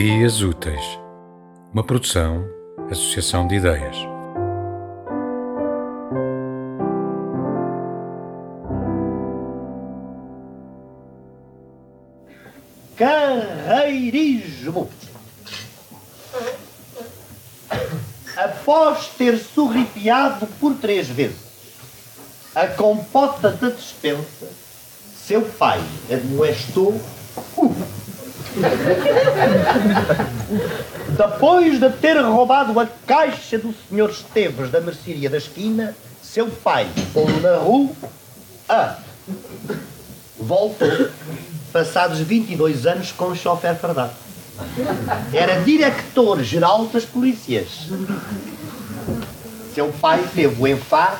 Ideias Úteis, uma produção, associação de ideias. Carreirismo. Após ter sorripiado por três vezes a compota da despensa, seu pai admoestou. Uh, depois de ter roubado a caixa do senhor Esteves da mercearia da esquina, seu pai pô na rua. Ah, voltou, passados 22 anos, com o chofer fardado. Era diretor-geral das polícias. Seu pai teve o enfado.